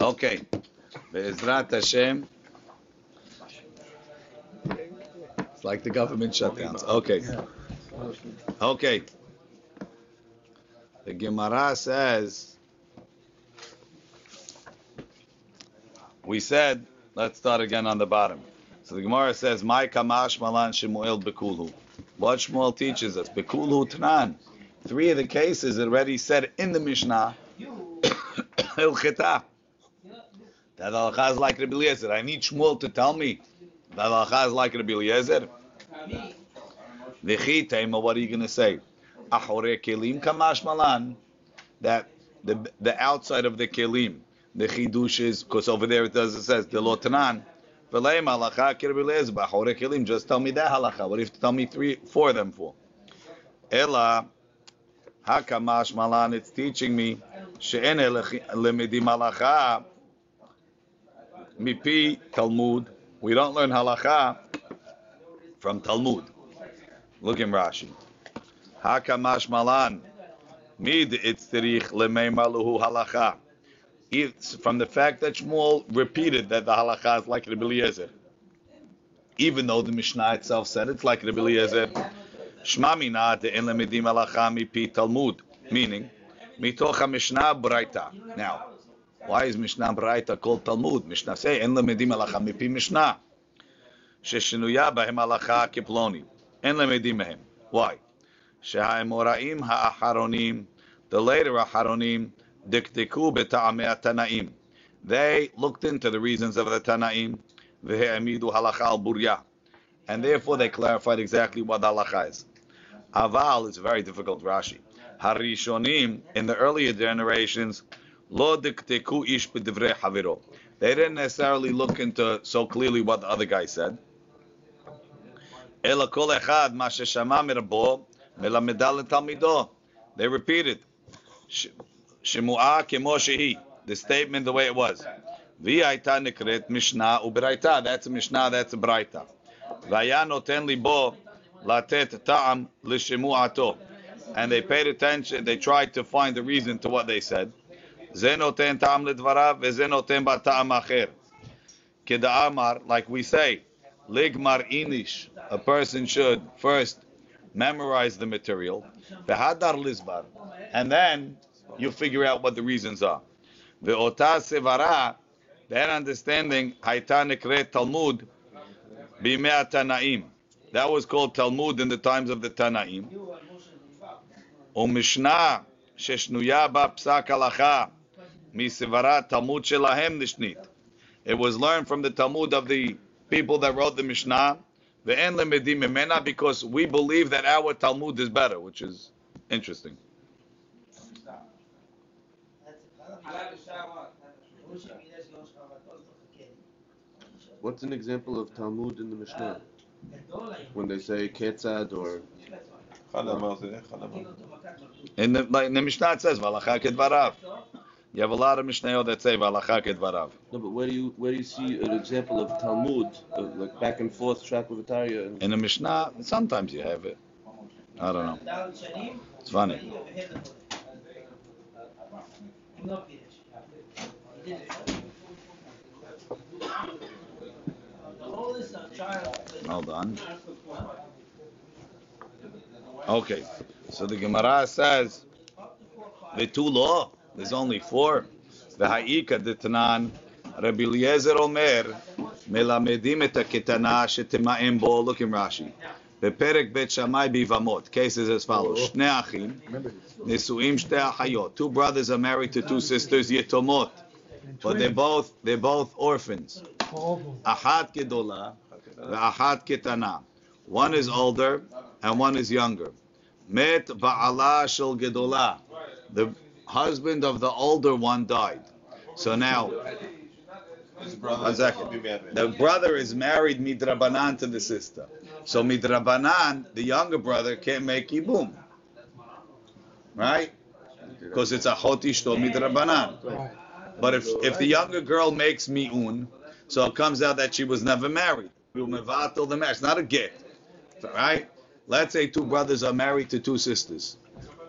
Okay. Be'ezrat Hashem. It's like the government shutdowns. Okay. Okay. The Gemara says, we said, let's start again on the bottom. So the Gemara says, My kamash malan shemuel bekulhu. What Shmuel teaches us, bekulhu tnan. Three of the cases already said in the Mishnah, ilchita. That halacha is like Rabbi Eliezer. I need Shmuel to tell me that halacha is like Rabbi Eliezer. V'chi what are you going to say? Ahore kelim kamash malan. That the the outside of the kelim, the chidush is because over there it does it says the lotanan. V'leim halacha Rabbi Eliezer. Ahore kelim. Just tell me that halacha. What have to tell me three, four of them for? Ela hakamash malan. It's teaching me she'en lemidim halacha mipi Talmud. We don't learn halacha from Talmud. Look in Rashi. Hakamash malan. Mid itzterich lemeimaluhu halacha. It's from the fact that Shmuel repeated that the halacha is like Rabbi Eliezer. Even though the Mishnah itself said it's like Rabbi Eliezer. Shma mina de'en lemedim halacha mipi Talmud. Meaning, mitocha Mishnah braita. Now, why is Mishnah braita called Talmud? Mishnah say, en lemedim halacha mipi Mishnah. ששינויה בהם הלכה כפלוני. אין למדים מהם. Why? שהאמוראים האחרונים, the later האחרונים, דקדקו בטעמי התנאים. They looked into the reasons of the תנאים, והעמידו הלכה על בוריה. And therefore they clarified exactly what the halacha is. Aval is very difficult, Rashi. Harishonim in the earlier generations, lo dikteku ish b'divrei haviro. They didn't necessarily look into so clearly what the other guy said. Ela kol echad ma sheshama mirbo melameda letalmido. They repeated shemua kemo shehi. The statement the way it was. V'ayta nikret mishnah u'braita. That's a mishnah. That's a brayta. V'aya noten libo latet ta'am l'shemu'ato and they paid attention, they tried to find the reason to what they said. Like we say, ligmar inish, a person should first memorize the material, and then you figure out what the reasons are. Ve'ota sevara, that understanding, talmud. That was called Talmud in the times of the Tanaim. ומשנה ששנויה בה פסק הלכה מסברת תלמוד שלהם נשנית. It was learned from the Talmud of the people that wrote the Mishnah, the en lemedim mimena, because we believe that our Talmud is better, which is interesting. What's an example of Talmud in the Mishnah? When they say ketzad or in the, like, in the Mishnah it says valacha kedvarav. You have a lot of Mishnayot that say Valacha Kedvarav. No, but where do you where do you see an example of Talmud, of like back and forth Shaklavataria? In the Mishnah, sometimes you have it. I don't know. It's funny. Hold on. Okay, so the Gemara says the two law. There's only four. והאיכא דתנן, רבי אליעזר אומר, מלמדים את הקטנה שתמאם בו, look in Rashi, בפרק בית שמאי ביבמות, cases as follows, שני אחים, נשואים שתי אחיות, two brothers are married to two sisters יתומות, but they're both, they're both orphans, אחת גדולה ואחת קטנה, one is older and one is younger, Met ba'ala shel gedola. The husband of the older one died. So now, the brother is married midrabanan to the sister. So midrabanan, the younger brother, can't make ibum. Right? Because it's a hotishto midrabanan. But if, if the younger girl makes mi'un, so it comes out that she was never married. We will the marriage. It's not a get. Right? Let's say two brothers are married to two sisters,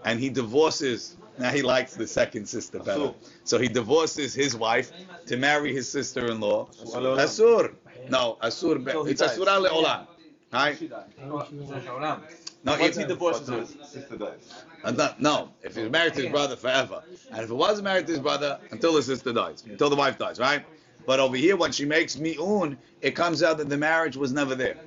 and he divorces Now he likes the second sister better. So he divorces his wife to marry his sister-in-law. Asur. No, Asur. So It's dies. Asur le'olam. Right? No, Once he if, divorces her. uh, no, no, if he's married to his brother forever, and if he wasn't married to his brother until the sister dies, until the wife dies, right? But over here, when she makes mi'un, it comes out that the marriage was never there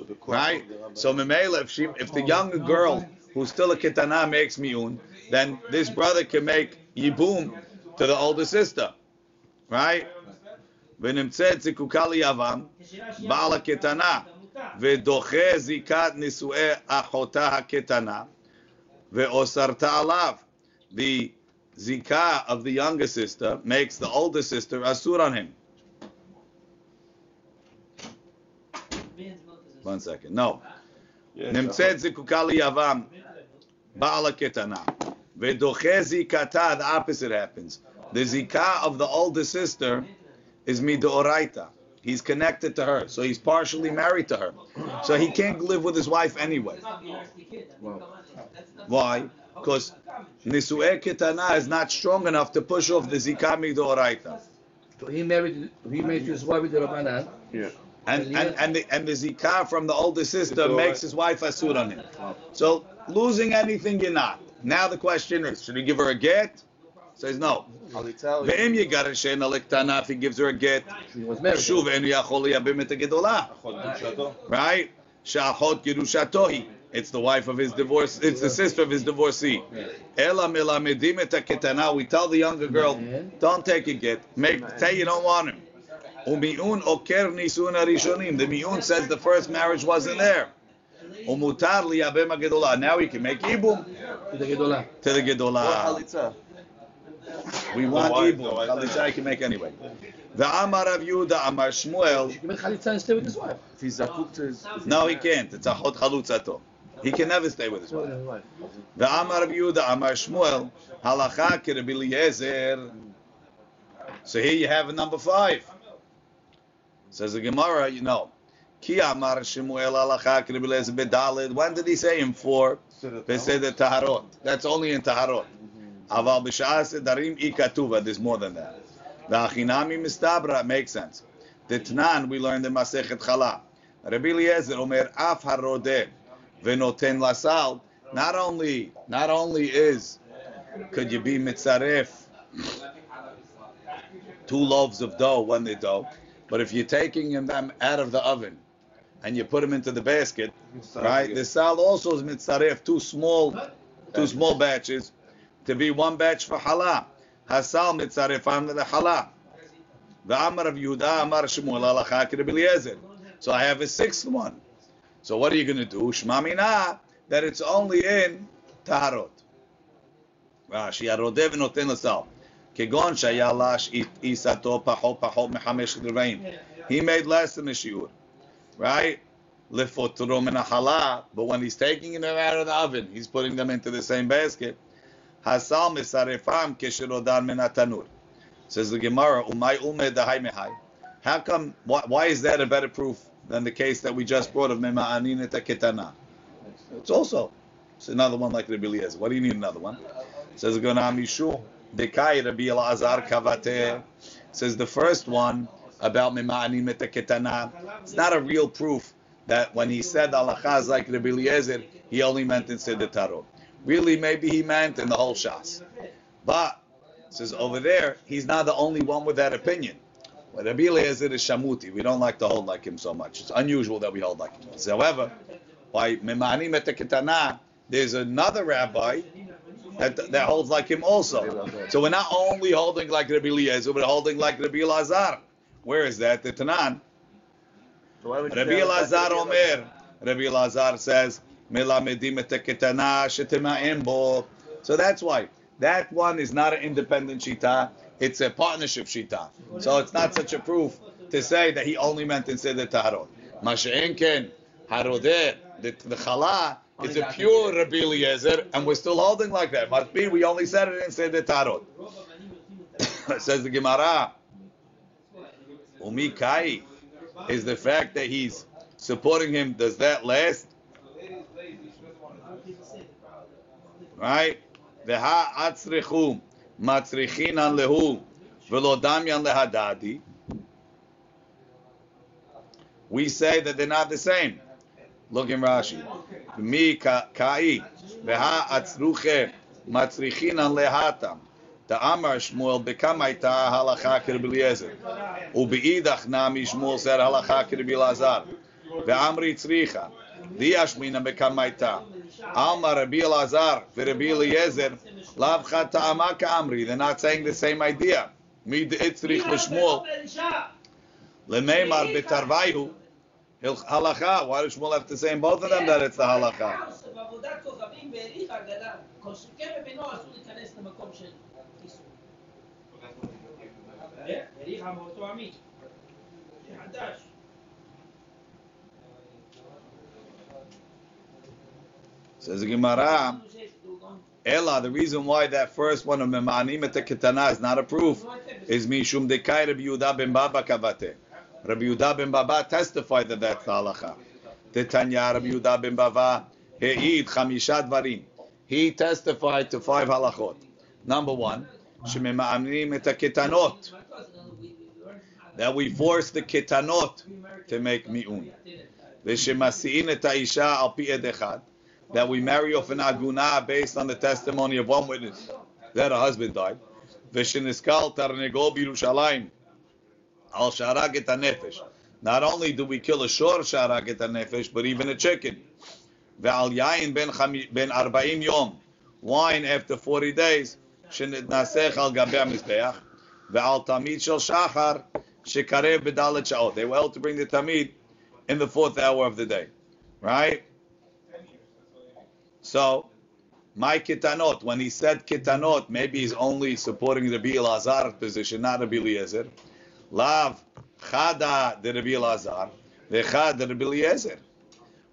So the right? So Memela, if she, if the younger girl who's still a kitana makes miun, then this brother can make yibum to the older sister, right? ונמצאת זיקוקה ליבם, בעל הקטנה, ודוחה זיקת נישואי אחותה הקטנה, ואוסרתה עליו. The zikah of the younger sister makes the older sister asur on him. One second. No. נמצאת זיקוקה ליבם, בעל הקטנה, ודוחה זיקתה, the opposite happens. The zikah of the older sister is midoraita. He's connected to her, so he's partially married to her. So he can't live with his wife anyway. Why? Because nisu'e ketana is not strong enough to push off the zikah midoraita. So he married, he married his wife with the Rabbanan. Yeah. and and and the, and the zikah from the older sister makes his wife a asur on him. So losing anything you're not. Now the question is, should he give her a get? Says no. Right? It's the wife of his divorce. It's the sister of his divorcee. We tell the younger girl, don't take a get. Make say you don't want him. Umi'un oker nisun arishonim. The mi'un says the first marriage wasn't there. Umutar gedola. Now we can make ibum to the gedola. To the gedola. We want ibum. Chalitza I can make anyway. The Amar of Yehuda, Amar Shmuel. He can make chalitza and stay with his wife. He's. No, he can't. It's a hot chalutzato. He can never stay with his wife. The Amar of Yehuda, Amar Shmuel. Halacha kerbi So here you have number five. Says the Gemara, you know. When did he say him for? They say the Taharot. That's only in Taharot. Mm-hmm. Aval b'sha'as darim ikatuva. There's more than that. The achinami mistabra makes sense. The Tnan we learned in Masechet Chala. Rabbi Eliezer Omer af harodeh venoten lasal. Not only, not only is, could you be mitzaref two loaves of dough when the dough. But if you're taking them out of the oven and you put them into the basket, right? The sal also is mitzaref, two small, two small batches to be one batch for halah. Hasal mitzarefan lehalah. The Amar of Yehuda, Amar Shmuel, Alachakir So I have a sixth one. So what are you going to do? Shmamina, that it's only in Taharot. Rashi, Arodev noten l'sal. He made less than a shiur, right? Lefotro menahala. But when he's taking them out of the oven, he's putting them into the same basket. Says the Gemara, umay ume dahai. How come? Why, why is that a better proof than the case that we just brought of mema'anin etaketana? It's also it's another one like Rebbe Eliezer. Why do you need another one? Says the Gemara, dekai Rabbi Elazar kavate. Says the first one about mema'anin et ketana, it's not a real proof that when he said halachas like Rabbi Eliezer, he only meant in Tarot. Really, maybe he meant in the whole Shas. But says over there, he's not the only one with that opinion. But Rabbi Eliezer is shamuti. We don't like to hold like him so much. It's unusual that we hold like him. However, by Memanim et Ketana, there's another rabbi that, that holds like him also. So we're not only holding like Rabbi Eliezer, we're holding like Rabbi Elazar. Where is that? The Tanan. Rabbi Elazar Omer. Rabbi Elazar says, "Melamedim et ketana shetema'im bo." So that's why that one is not an independent shita; it's a partnership shita. So it's not such a proof to say that he only meant in Seder Taharot. Masha'enken harodeh the, the chala it's a pure Rabbi Eliezer, and we're still holding like that. Must be we only said it in Seder Tarot. Says the Gemara. Umikai is the fact that he's supporting him. Does that last? Right? The ha atzrichum matzrichinan lehu velo lehadadi. We say that they're not the same. Look in Rashi. Mi kai והאצרוכה מצריכינן להתם. דאמר שמואל בכמה הייתה הלכה כרבי אליעזר, ובאידך נמי שמואל סר הלכה כרבי אלעזר, ואמרי צריכה, דיאשמינא בכמה הייתה. עלמא רבי אלעזר ורבי אליעזר, לאו חד טעמה כאמרי, they're not saying the same idea. מי דאצריך לשמואל, למימר בתרוויהו, Halacha. Why does Shmuel have to say in both of them that it's the halacha? Says the Gemara, Ella, the reason why that first one of Memanim et Ketana is not a proof is Mishum Dekairab Yehuda ben Baba Kavate. Rabbi Yehuda ben Baba testified to that that's the halacha. Titanya Rabbi Yehuda ben Baba He'id Chamisha Dvarim. He testified to five halachot. Number one, Shememanim et Ketanot. That we force the Ketanot to make mi'un. V'shemasi'in et ha'isha al pi echad. That we marry off an aguna based on the testimony of one witness that her husband died. V'sheniskal tarnegol b'Yerushalayim al sharag et nefesh. Not only do we kill a shor sharag et nefesh, but even a chicken. Ve'al yain ben arba'im yom. Wine after 40 days. Shenasech al gabei mizbeach. Ve'al tamid shel shachar shekarev b'dalet sha'ot. They were able to bring the tamid in the fourth hour of the day. Right? So, my kitanot, when he said kitanot, maybe he's only supporting the Elazar position, not Rabbi Eliezer. Lav chada the Rabbi Elazar, vechad the Rabbi Eliezer.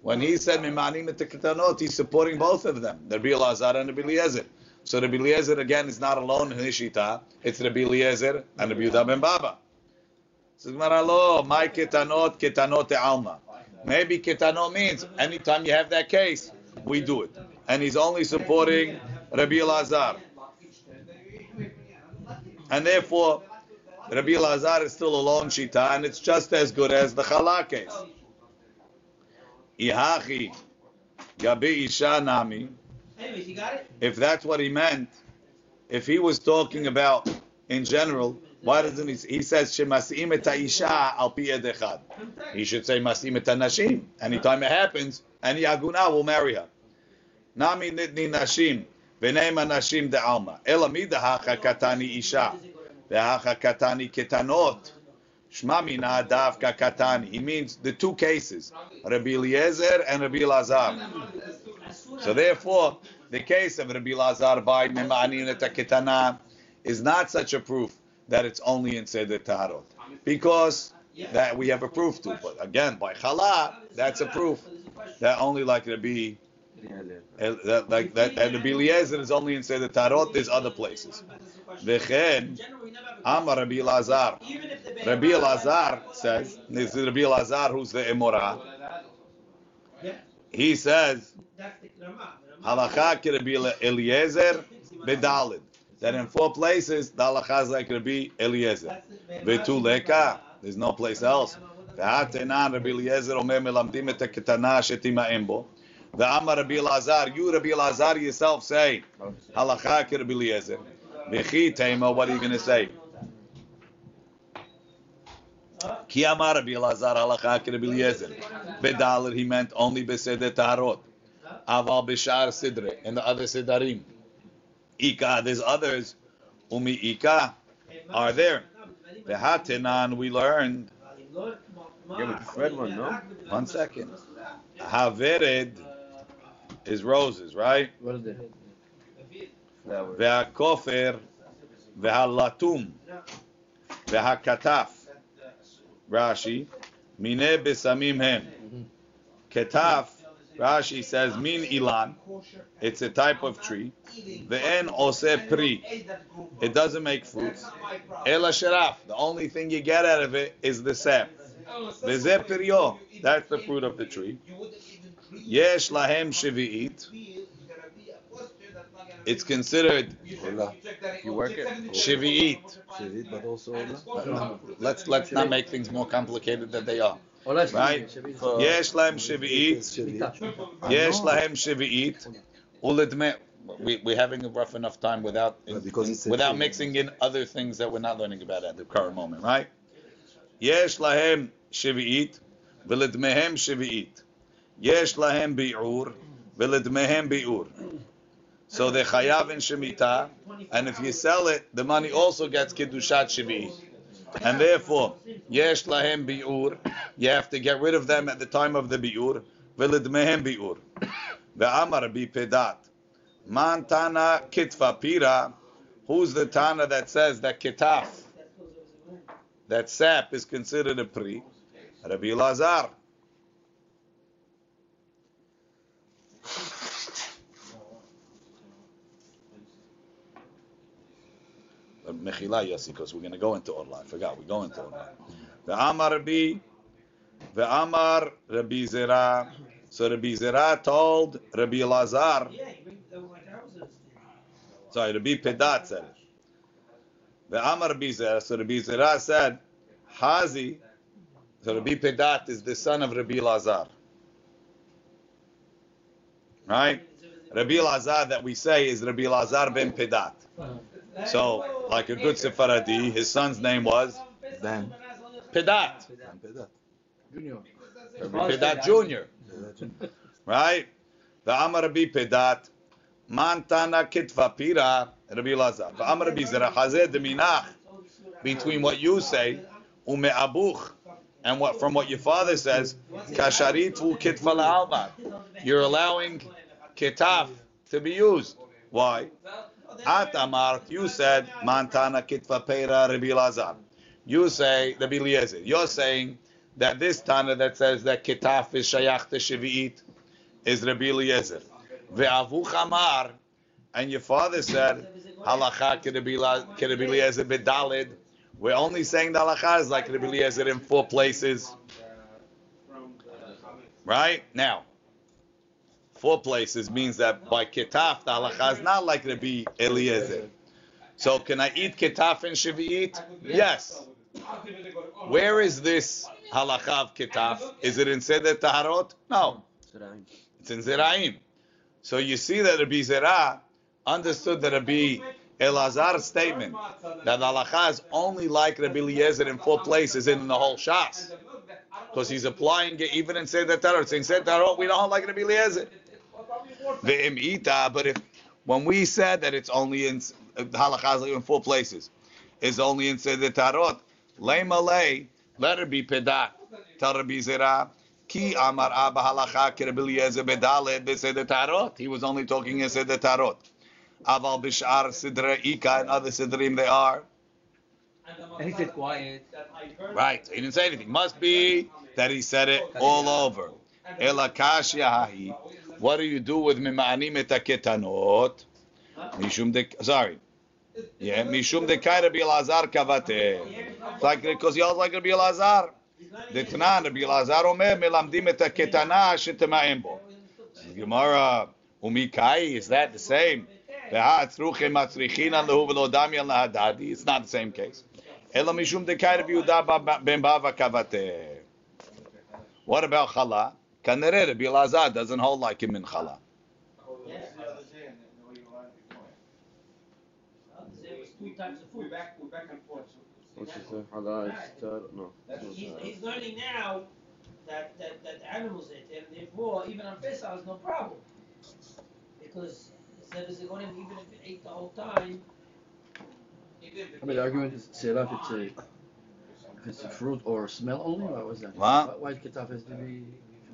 When he said mimanim et he's supporting both of them, the Rabbi Elazar and Rabbi Eliezer. So Rabbi Eliezer again is not alone in his. It's Rabbi Eliezer and Rabbi Yehuda ben Baba. Says Gemara, lo, my ketanot, ketanot alma. Maybe ketanot means anytime you have that case, we do it. And he's only supporting Rabbi Elazar. And therefore, Rabbi Elazar is still a alone shita, and it's just as good as the chala case. Ihachi, gabi isha nami. Anyways, you got it? If that's what he meant, if he was talking about in general, why doesn't he? He says shemasim et isha al pi. He should say masim et nashim. Anytime it happens, any aguna will marry her. Nami nidni nashim v'neim nashim de alma. Ela midahacha katani isha katani ketanot. Shma davka katani. He means the two cases, Rabbi Eliezer and Rabbi Lazar. So therefore, the case of Rabbi Lazar by Memani et Ketana is not such a proof that it's only in Seder Tarot. Because that we have a proof to. But again, by Chala, that's a proof that only like Rabbi, that, like that, that Rabbi Eliezer is only in Seder Tarot, there's other places. V'chen, Amar Rabbi Lazar. Rabbi Lazar says, this is Rabbi Lazar who's the Emorah. He says. Halacha ki Rabbi Eliezer bedalid. That in four places, the halacha is like Rabbi Eliezer. Vetuleka, there's no place else. Ve'atenan Rabbi Eliezer omer melamdim et ketana shetima'em bo. Ve'amar Rabbi Elazar, you Rabbi Elazar yourself say, halacha ki Rabbi Eliezer. Tema, what are you going to say? Ki amar Rabbi Elazar halacha ki Rabbi Eliezer. Bedalid, he meant only beseder tarot. Aval bishar sidre and the other sidarim. Ika, there's others. Umi ika are there. Vehatenan, we learned. Yeah, the red one, no? One second. Havered is roses, right? What is that? Vehakofer, vehalatum, vehakataf. Rashi, mine besamim hem. Ketaf, Rashi says min ilan. It's a type of tree. Ve'en ose pri. It doesn't make fruits. Ela sharaf. The only thing you get out of it is the sap. Veze piryo. That's the fruit of the tree. Yesh lahem shvi'it. It's considered. You work it. shivi'it. But also Ola. Uh, let's let's not make things more complicated than they are. Right. Yesh lahem shivi'it. Yesh lahem shivi'it. Ulidme. We, we're having a rough enough time without But because it's without mixing in other things that we're not learning about at the current moment, right? Yesh lahem shivi'it, v'lidmehem shivi'it. Yesh lahem bi'ur, v'lidmehem bi'ur. So they chayav in shemitah, and if you sell it, the money also gets kiddushat shivi'it. And therefore, yesh lahem bi'ur, you have to get rid of them at the time of the bi'ur, v'lidmehem bi'ur. Ve'amar bi pedat. Man tana kitfa pira. Who's the tana that says that kitaf, that sap is considered a pri? Rabbi Lazar. Mechila Yossi, because we're going to go into Orla. I forgot, we go into Orla. Ve'amar Rabbi, Amar Rabbi Zera. So Rabbi Zera told Rabbi Lazar, Yeah, you bring them like houses. sorry, Rabbi Pedat said it. Ve'amar Rabbi Zera. So Rabbi Zera said, Hazi. So Rabbi Pedat is the son of Rabbi Lazar. Right? Rabbi Lazar that we say is Rabbi Lazar ben Pedat. Uh-huh. So, like a good Sephardi, his son's name was Dan. Pedat. Junior. Rabbi Pedat Jr. Right? The Amar Rabbi Pedat, Mantana Kitva Pira, Rabbi Lazar. The Amar Rabbi Zera Hazeh Deminach, between what you say, Ume Abuch, and what from what your father says, Kasharitu Kitva La'alma. You're allowing Kitaf to be used. Why? At Amar, you said, Mantana Kitva Pera Rabbi Lazar. You say, Rabbi Eliezer. You're saying that this Tana that says that Kitaf is Shayach to Shavi'it is Rabbi Eliezer. Ve'avuch Amar, and your father said, Halacha Rabbi Eliezer bedalid. We're only saying the halacha is like Rabbi Eliezer in four places. Right? Now, four places means that by Kitaf, the halacha is not like Rabbi Eliezer. So can I eat Kitaf and Shavi'it? Yes. Where is this halacha of Kitaf? Is it in Seder Taharot? No. It's in Zeraim. So you see that Rabbi Zera understood that Rabbi Elazar's statement that halacha is only like Rabbi Eliezer in four places in the whole Shas. Because he's applying it even in Seder Tarot. In Seder Tarot, we don't like Rabbi Eliezer. Ve'im but if when we said that it's only in uh, halacha in four places, is only in Seder Tarot, lay malay, let it be pedat. Tell ki amar abba halacha Eliezer bedaled beseder Tarot. He was only talking in Seder Tarot. Aval bishar sidre ika and other sidrim they are. And he said quiet. Right. He didn't say anything. Must be that he said it all over. Elakash yahi. What do you do with mima'anim et ketanot? Mishum de sorry. Yeah, mishum de kai Rabbi Elazar kavate. It's like because he also like Rabbi Elazar. Tanan Rabbi Elazar omer melamdim et ketana shetema'im bo. Gemara umikai is that the same? It's not the same case. What about chala? Kanere Rabbi Elazar doesn't hold like him in chala. There was two types of food. What's it say? Hala is tar- no. it's not He's, tar. he's learning now that, that, that the animals ate it, and therefore, even on Pesach, is no problem. Because instead of going even if it ate the whole time, I mean, the argument is, Selah, if it's a, uh, if it's a fruit or a smell only, what was that? What? Why, why Ketaf has to be?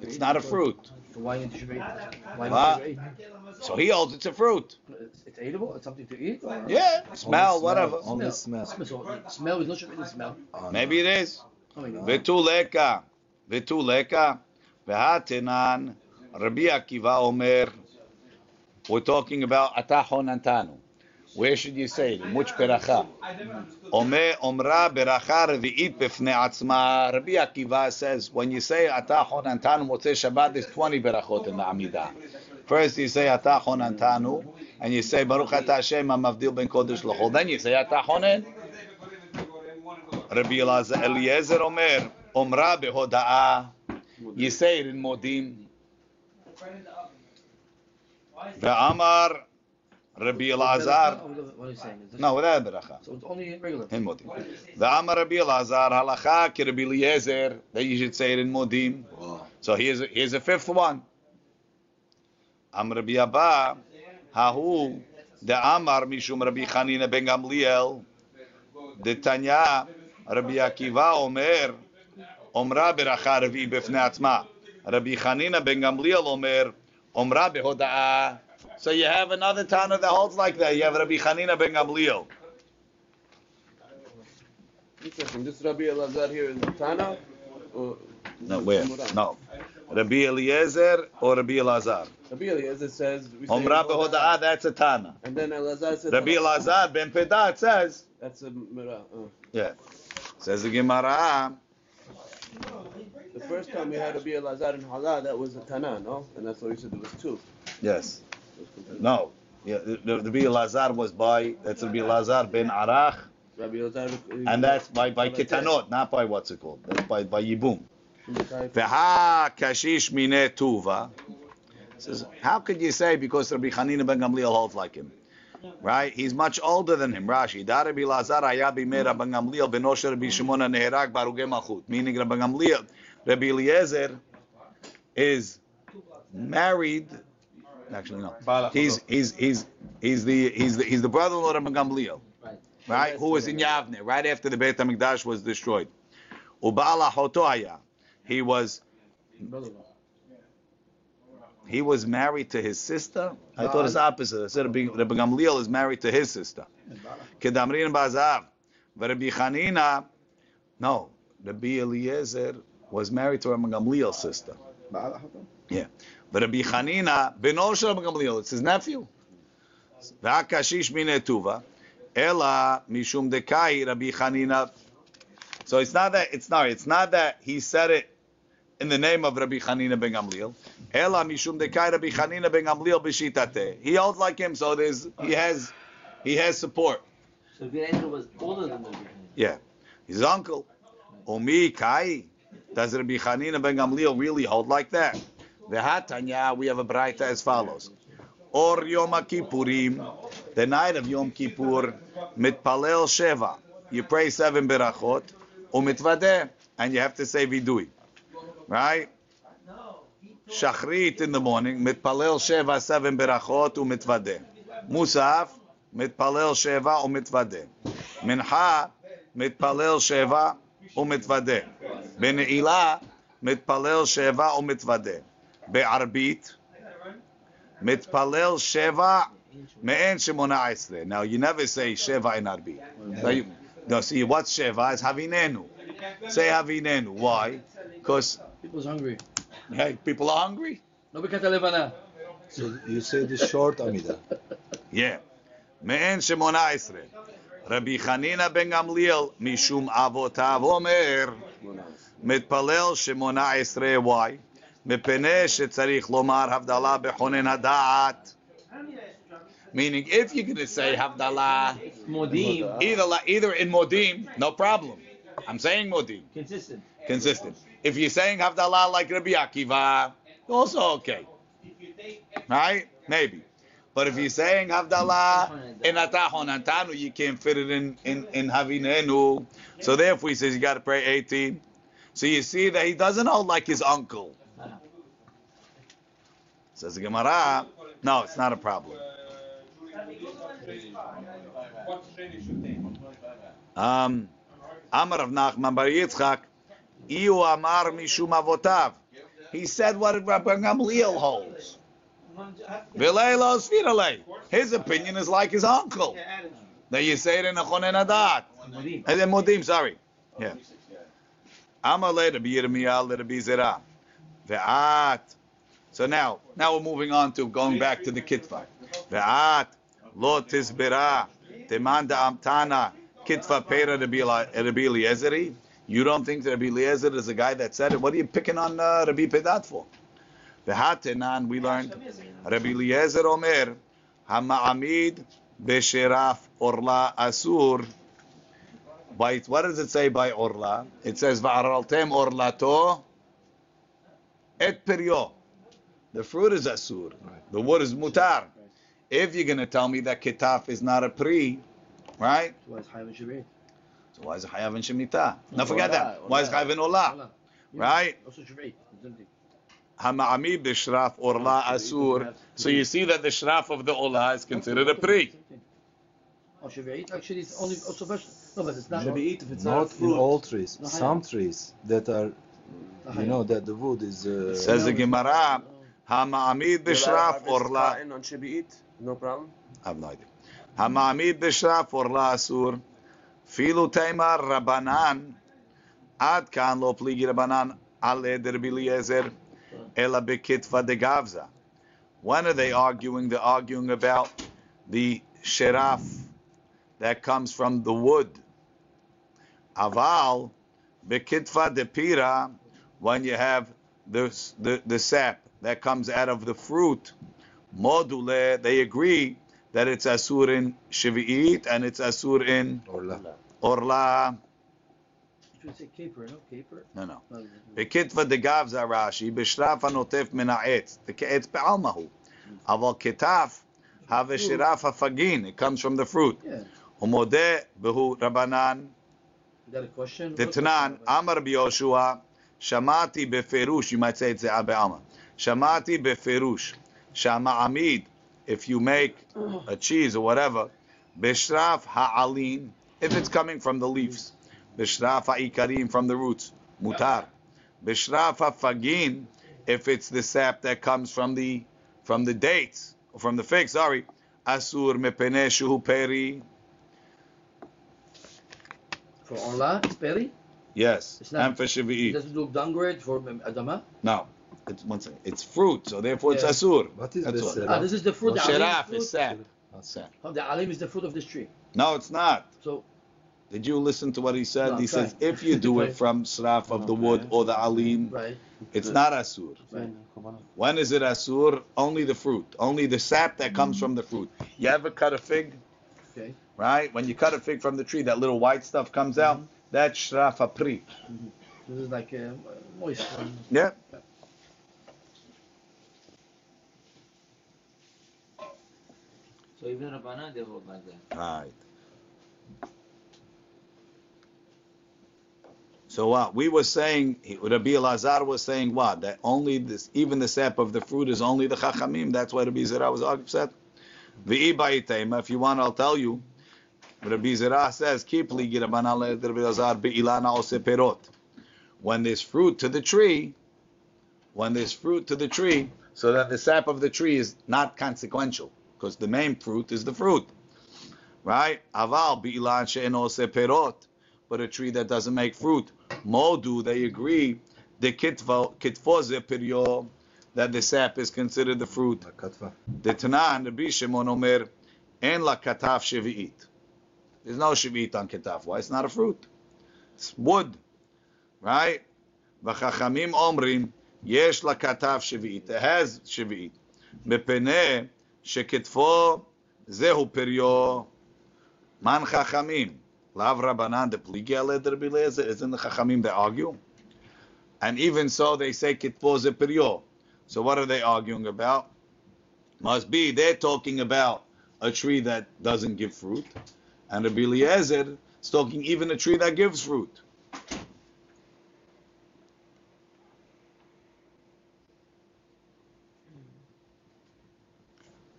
It's not a fruit. So why need to be? Why What? need to be? So he holds it's a fruit. It's, it's edible. It's something to eat. Or? Yeah, smell, whatever. Only smell. Smell. So smell is not sure the smell. Maybe it is. I mean, ותולקה, ותולקה, והתנן, רבי עקיבא אומר, we're talking about אתה חוננתנו. Where should you say it? In which beracha? Ome omra beracha revi'it b'fnei atzma. Rabbi Akiva says, when you say atah honantanu motzei Shabbat, there's 20 berachot in the Amidah. First you say atah honantanu, and you say baruch atah Hashem ha'mavdil ben kodesh l'chol. Then you say atah. Rabbi Eliezer omer, omra behoda'a. You say it in modim. Ve'amar Rabbi Elazar. What are you saying? No, without beracha. So it's only regular. In Modim. Ve'amar Rabbi Elazar halacha ki Rabbi Eliezer. That you should say it in Modim. Wow. So here's a, here's a fifth one. Am Rabbi Abba, Hahu, the Amar Mishum Rabbi Chanina ben Gamliel, the Tanya, Rabbi Akiva Omer, Omra beracha Ravi befnei atzma. Rabbi Chanina ben Gamliel Omer, Omra behoda'ah. So you have another Tana that holds like that. You have Rabbi Chanina ben Gamliel. Interesting. This Rabbi Elazar here is Tana? Or No, where? No. Rabbi Eliezer or Rabbi Elazar. Rabbi Eliezer says. Omra behoda'ah, that's a Tana. And then Elazar says. Rabbi Elazar ben Pedat says, That's a Mira. Uh. yeah, says the Gemara, The first time we had Rabbi Elazar in Hala, that was a Tana, no? And that's why we said there was two. yes, no, yeah, the, the, Elazar was by, that's Rabbi Elazar ben Arach, and that's by, by Kitanot, not by what's it called, that's by, by Yibum. Veha kashish mine tuva. Says, how could you say because Rabbi Hanina ben Gamliel holds like him? Right? He's much older than him. Rashi. Da Rabbi Lazar haya bimei Rabbi Gamliel benoshe Rabbi Shimon neherag baruge malchut. Meaning Rabbi Gamliel, Rabbi Eliezer is married. Actually, no. He's he's he's he's the he's the he's the brother-in-law of Rabbi Gamliel. Right. Right? Who was in Yavne right after the Beit Hamikdash was destroyed. Ubala hotoya. He was he was married to his sister. I thought it's opposite. I said Rabbi, Rabbi Gamliel is married to his sister. Kedamrin Bazav. But Rabbi Chanina, no, Rabbi Eliezer was married to Rabbi Gamliel's sister. Yeah. But Rabbi Chanina, beno shel Rabbi Gamliel, it's his nephew. V'akashish mine tuva, ela mishum dekai Rabbi Chanina. So it's not that it's not it's not that he said it in the name of Rabbi Chanina ben Gamliel. Ela mishum dekai Rabbi Chanina ben Gamliel b'shitate. He holds like him, so there's he has he has support. So Eliezer was older than Rabbi Hanina. Yeah, his uncle. Omi kai. Does Rabbi Chanina ben Gamliel really hold like that? The Hatanya, we have a braita as follows. Or Yom Kippurim, the night of Yom Kippur, mitpalel sheva. You pray seven berachot, umitvadeh, and you have to say vidui. Right? Shachrit in the morning, mitpalel sheva, seven berachot, umitvadeh. Musaf, mitpalel sheva, umitvadeh. Mincha, מתפלל שבע ומתוודה. בנעילה, מתפלל שבע ומתוודה. בערבית, מתפלל שבע מעין שמונה עשרה. Now, you never say שבע in ערבית. No, you, no, see, what's שבע? It's havיננו. Say havיננו. Why? Because People's hungry. hey, people are hungry. לא בקטע לבנה. So you say the short Amida. Yeah. מעין שמונה עשרה. רבי חנינא בן גמליאל, משום אבותיו אומר, מתפלל שמונה עשרה וואי, מפני שצריך לומר הבדלה בכונן הדעת. Meaning, if you're going to say Havdalah, Modim. either either in Modim, no problem. I'm saying Modim, Consistent. consistent. If you're saying Havdalah like Rabbi Akiva, also okay. Right? Maybe. But if you're saying Havdalah in Atahon Antanu, you can't fit it in, in, in Havinenu. So therefore he says you got to pray 18. So you see that he doesn't hold like his uncle. Says the Gemara, no, it's not a problem. Um, Amar of Nachman Bar Yitzchak, Iu Amar Mishum Avotav. He said what Rabbi Gamliel holds. His opinion is like his uncle. That you say it in a chonen adat. And then Modim, sorry. Yeah. Amar le Rabbi Yirmiyah le Rabbi Zerah. Ve'at. So now, now we're moving on to going back to the kitva. Ve'at lo tisbira temanda amtana kitva pera Rabbi Eli- Rabbi Eliezeri. You don't think that Rabbi Eliezer is the guy that said it? What are you picking on uh, Rabbi Pedat for? Ve'atenan, we learned Rabbi Eliezer Omer Hama'amid b'shiraf orla asur. By what does it say by orla? It says va'araltem orlato et perio. The fruit is asur. The wood is mutar. If you're going to tell me that kitaf is not a pri, right? Why is Chayav and So why is it chayav and shemitah? Now Ola, forget that. Why is ola. chayav and olah? Ola. Right? Also Shavit. Same thing. Hama'amid b'shraf orla asur. So you see that the shraf of the olah is considered a pri. Oh, Shavit actually is only also vegetable. No, but it's not. Should if it's not, Not in fruit. all trees. Some trees that are, you know, that the wood is. Uh, Says the Gemara, Hama'amid b'shraf harvest orla. on Shabi'it? No problem. I have no idea. Hama'amid b'shraf orla asur. Filu teimar rabanan. Ad kan lo pligi rabanan al eder biliezer. Ela bekitva de gavza. When are they arguing? They're arguing about the sheraf that comes from the wood. Aval bekitva de pira. When you have the, the, the sap that comes out of the fruit, module, they agree that it's asur in Shivi'it and it's asur in Orla. Should we say caper, no caper. No, no. Oh, Bekitva de gavza Rashi, beshlaf anotef mena'etz, the ke'etz be'almahu. Aval ketaf, have shiraf hafagin, it comes from the fruit. Umode b'hu rabbanan. You got a question? Titnan, Amar Yoshua, Shamati beferush, you might say it's the Abba Amar. Shamati beferush. Shama'amid, if you make a cheese or whatever, be'shraf ha'alin, if it's coming from the leaves. be'shraf ha'ikarim, from the roots. Mutar. Be'shraf ha'fagin, if it's the sap that comes from the from the dates or from the figs, sorry. Asur mepeneshu peri. For Allah, peri? Yes. It's not, and for Shavi'i. It doesn't look downgrade for Adama? No it's one second. It's fruit, so therefore it's Yeah. asur. What is That's this? what- uh, Ah, this is the fruit. Well, the alim Sheraf fruit. is sap. Sap. Oh, the alim is the fruit of this tree. No, it's not. So, Did you listen to what he said? No, he I'm says if you do it from sraf of the wood or the alim, right, it's not asur. right. When is it asur? Only the fruit, only the sap that comes from the fruit. You ever cut a fig? Okay. Right? When you cut a fig from the tree, that little white stuff comes out. That's shraf apri. This is like a moist one. Yeah. So even they hold like that. Right. So what we were saying, Rabbi Elazar was saying what? That only this, even the sap of the fruit is only the chachamim. That's why Rabbi Zerah was upset. If you want, I'll tell you. Rabbi Zerah says, "Keep Rabbi Elazar. When there's fruit to the tree, when there's fruit to the tree, so that the sap of the tree is not consequential, because the main fruit is the fruit, right? Aval bi'ilan she'eno perot, but a tree that doesn't make fruit. Modu, they agree, the kitfoze piryo, that the sap is considered the fruit. The Tanan, the Shimon Omer, en la kataf shevi'it. There's no shevi'it on kataf. Why? It's not a fruit. It's wood, right? V'chachamim omrim, yesh la kataf shevi'it. It has shevi'it. Mepene Shekitfo זהו Perio Man Chachamim. Lav רבנן de Pligi Aleder Bilezer. Isn't the Chachamim they argue? And even so, they say Kitfo זה Perio. So what are they arguing about? Must be they're talking about a tree that doesn't give fruit, and Rabbi Eliezer is talking even a tree that gives fruit.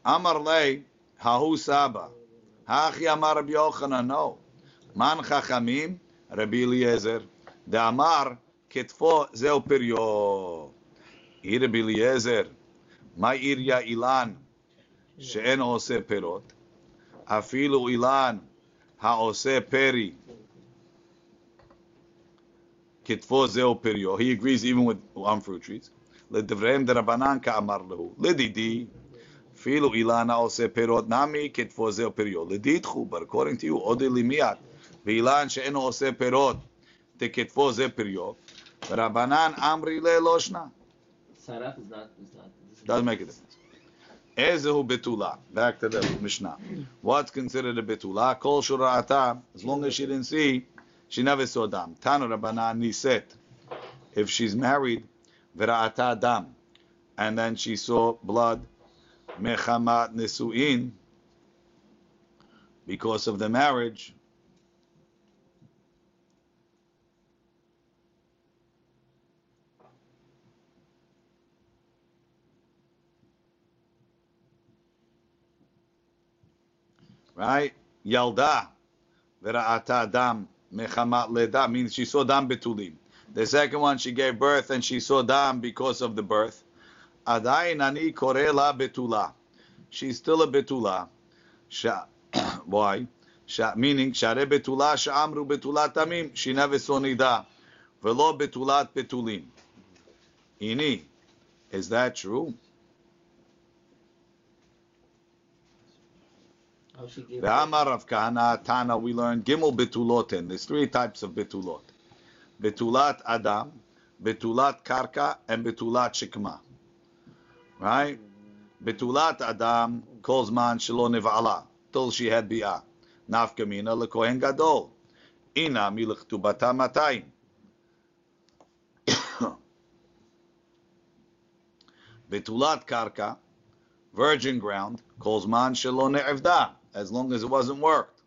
Amar lei hahu saba. Hachi amar Rabbi Yochanan, no. Man chachamim, Rabbi Eliezer. De amar ketfo zeu perio. Hi Rabbi Eliezer. מה עיר אילן שאין עושה פירות? אפילו אילן העושה פרי, כתפו זהו פריו. He agrees even with on fruit trees. לדבריהם דרבנן כאמר לו. לדידי, Filu ilana ose perot nami ketfozer perio. Leditchu, but according to you, odeli miyat. V'ilan she'eno ose perot teketfozer perio. Rabbanan amri le loshna. Saraf is not, is not. Doesn't make a difference. Ezehu betula. Back to the Mishnah. What's considered a betula? Kol shura'ata. As long as she didn't see, she never saw dam. Tanu rabbanan niset. If she's married, v'ra'ata dam. And then she saw blood mechamat nesuin, because of the marriage. Right? Yalda, vera'ata dam, mechamat leda, means she saw dam betulim. The second one, she gave birth and she saw dam because of the birth. Adain ani korela betula. She's still a betula. Sha, why? Sha, meaning share betula sha'amru betulat tamim. She never saw nida. Velo betulat betulim. Ini, is that true? She gave Ve'amar Rav Tana, we learned Gimel betuloten. There's three types of betulot. Betulat Adam, Betulat Karka, and Betulat Shikma. Right? Betulat Adam calls man shelo neva'ala, till she had bi'ah. Nafkamina lekohen gadol. Ina milichtubata matayim. Betulat Karka, virgin ground, calls man shelo ne'evda, as long as it wasn't worked.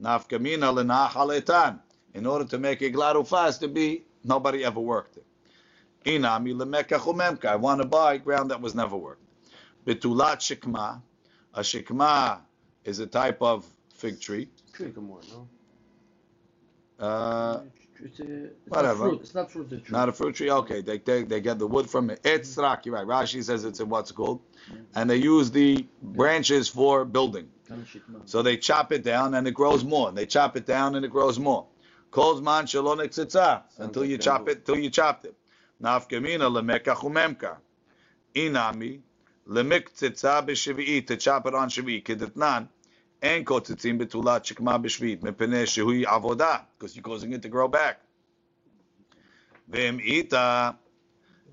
Nafkamina lena'achaletan. In order to make a glaru fast to be, nobody ever worked it. Inami lemeka chumemka. I want to buy ground that was never worked. Betulat shikma. A shikma is a type of fig tree. Drink more, no? Uh, It's, a, it's Whatever. Not fruit. It's not fruit. It's not a fruit tree. Okay, they, they they get the wood from it. It's rak. You're right. Rashi says it's in what's called, and they use the branches for building. Kind of shikma. So they chop it down and it grows more. They chop it down and it grows more. Calls man shalom until you chop it, till you chopped it. Nafkamina lemeka chumemka. Inami lemiktzitza b'shvi'i to chop it on shvi'i kedetnan. En kotzitzim betulat shikma b'shvi'i mepene shehui avodah because you're causing it to grow back. V'em ita.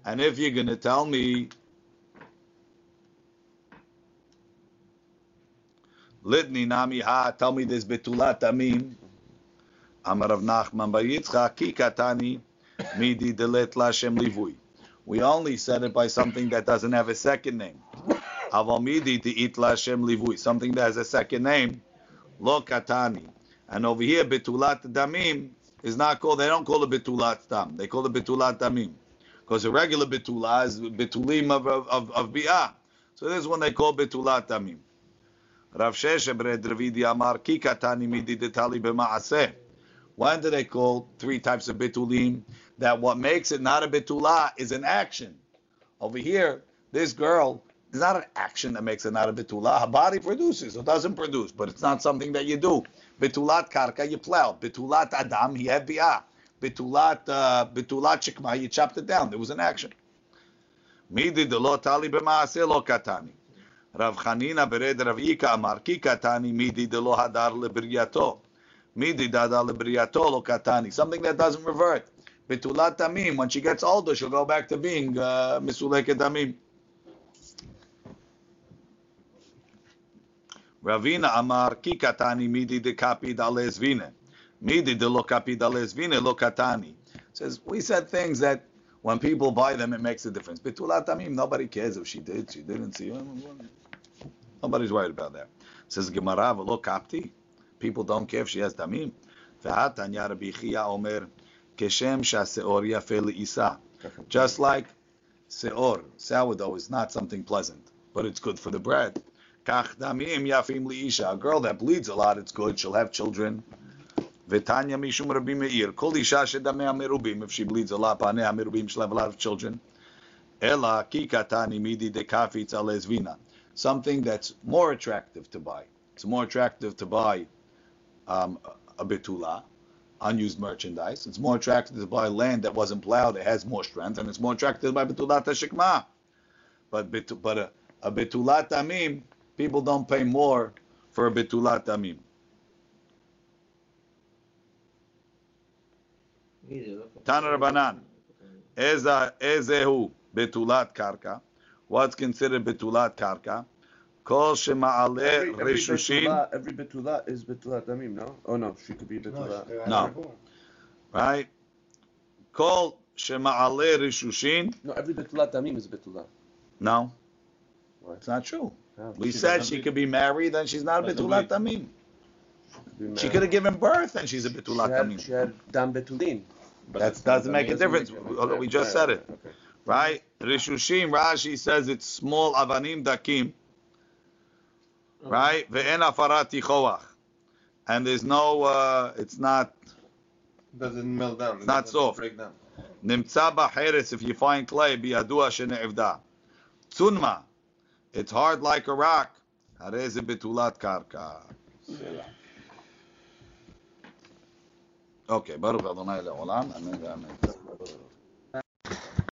And if you're gonna tell me Litni nami ha, tell me this betulat amim. Amar Rav Nachman bar Yitzchak, ki midi delet lashem livui. We only said it by something that doesn't have a second name. Aval midi it lashem livui, something that has a second name. Lo katani. And over here, betulat damim is not called, they don't call it betulat dam. They call it betulat damim. Because a regular betula is betulim of, of, of, of bi'ah. So this one they call betulat damim. Rav Sheshe Ravidi Amar Ki Katani Midi Detali. When do they call three types of bitulim? That what makes it not a bitula is an action. Over here, this girl is not an action that makes it not a bitula. Her body produces or doesn't produce, but it's not something that you do. Bitulat karka, you plowed. Bitulat adam, he had bi'ah. Bitulat, uh, bitulat shikma, you chopped it down. There was an action. Midi de lo tali b'maaseh lo katani. Rav Chanina bered Rav Yika Amar Ki Katani Midi de lo hadar lebriyato. Midi dadar lebriyato lo katani. Something that doesn't revert. Betulat tamim. When she gets older, she'll go back to being uh, misuleket tamim. Ravina Amar Kikatani Midi de kapi dalezvine. Midi de lo kapi dalezvine lo katani. Says we said things that when people buy them, it makes a difference. Betulat tamim. Nobody cares if she did, she didn't see. Nobody's worried about that. Says Gemara, lo kapti. People don't care if she has tamim. Omer, keshem shaseor le'isa. Just like seor, sourdough is not something pleasant, but it's good for the bread. Kach damim yafim le'isha. A girl that bleeds a lot, it's good. She'll have children. V'tanya mishum Rabbi Meir. Kol isha shedamea merubim. If she bleeds a lot, panea merubim, she'll have a lot of children. Ela kikatani midi de alezvina something that's more attractive to buy. It's more attractive to buy um, a betula, unused merchandise. It's more attractive to buy land that wasn't plowed, it has more strength, and it's more attractive to buy betulat shikma. But but a, a betulat tamim, people don't pay more for a betulat tamim. Tana Rabbanan. Ezehu betulat karka. What's considered betulat karka? Kol shema'ale Every, every betula, every betula is betula damim, no? Oh no, she could be No, betula. they're uh, No. born. Right? Kol shema'ale reshushin. No, every betula damim is betula. No. Why? It's not true. Yeah, We said she could be married and she's not a Doesn't betulat read. tamim. She could have given birth and she's a She betulat tamim. she had dam betulin. That that's not doesn't make a difference. Doesn't We just said it. right, Okay. Right? Rishushim, Rashi says it's small avanim dakim. Right? Ve'en afarat yichoach. And there's no, uh, it's not, Doesn't melt down. It's not doesn't soft. Break down. nimtza ba'cheres, if you find clay, biyadua shene'evda. Tsunma. It's hard like a rock. Harei ze betulat karka. Okay, Baruch Adonai le'olam. Amen ve'amen.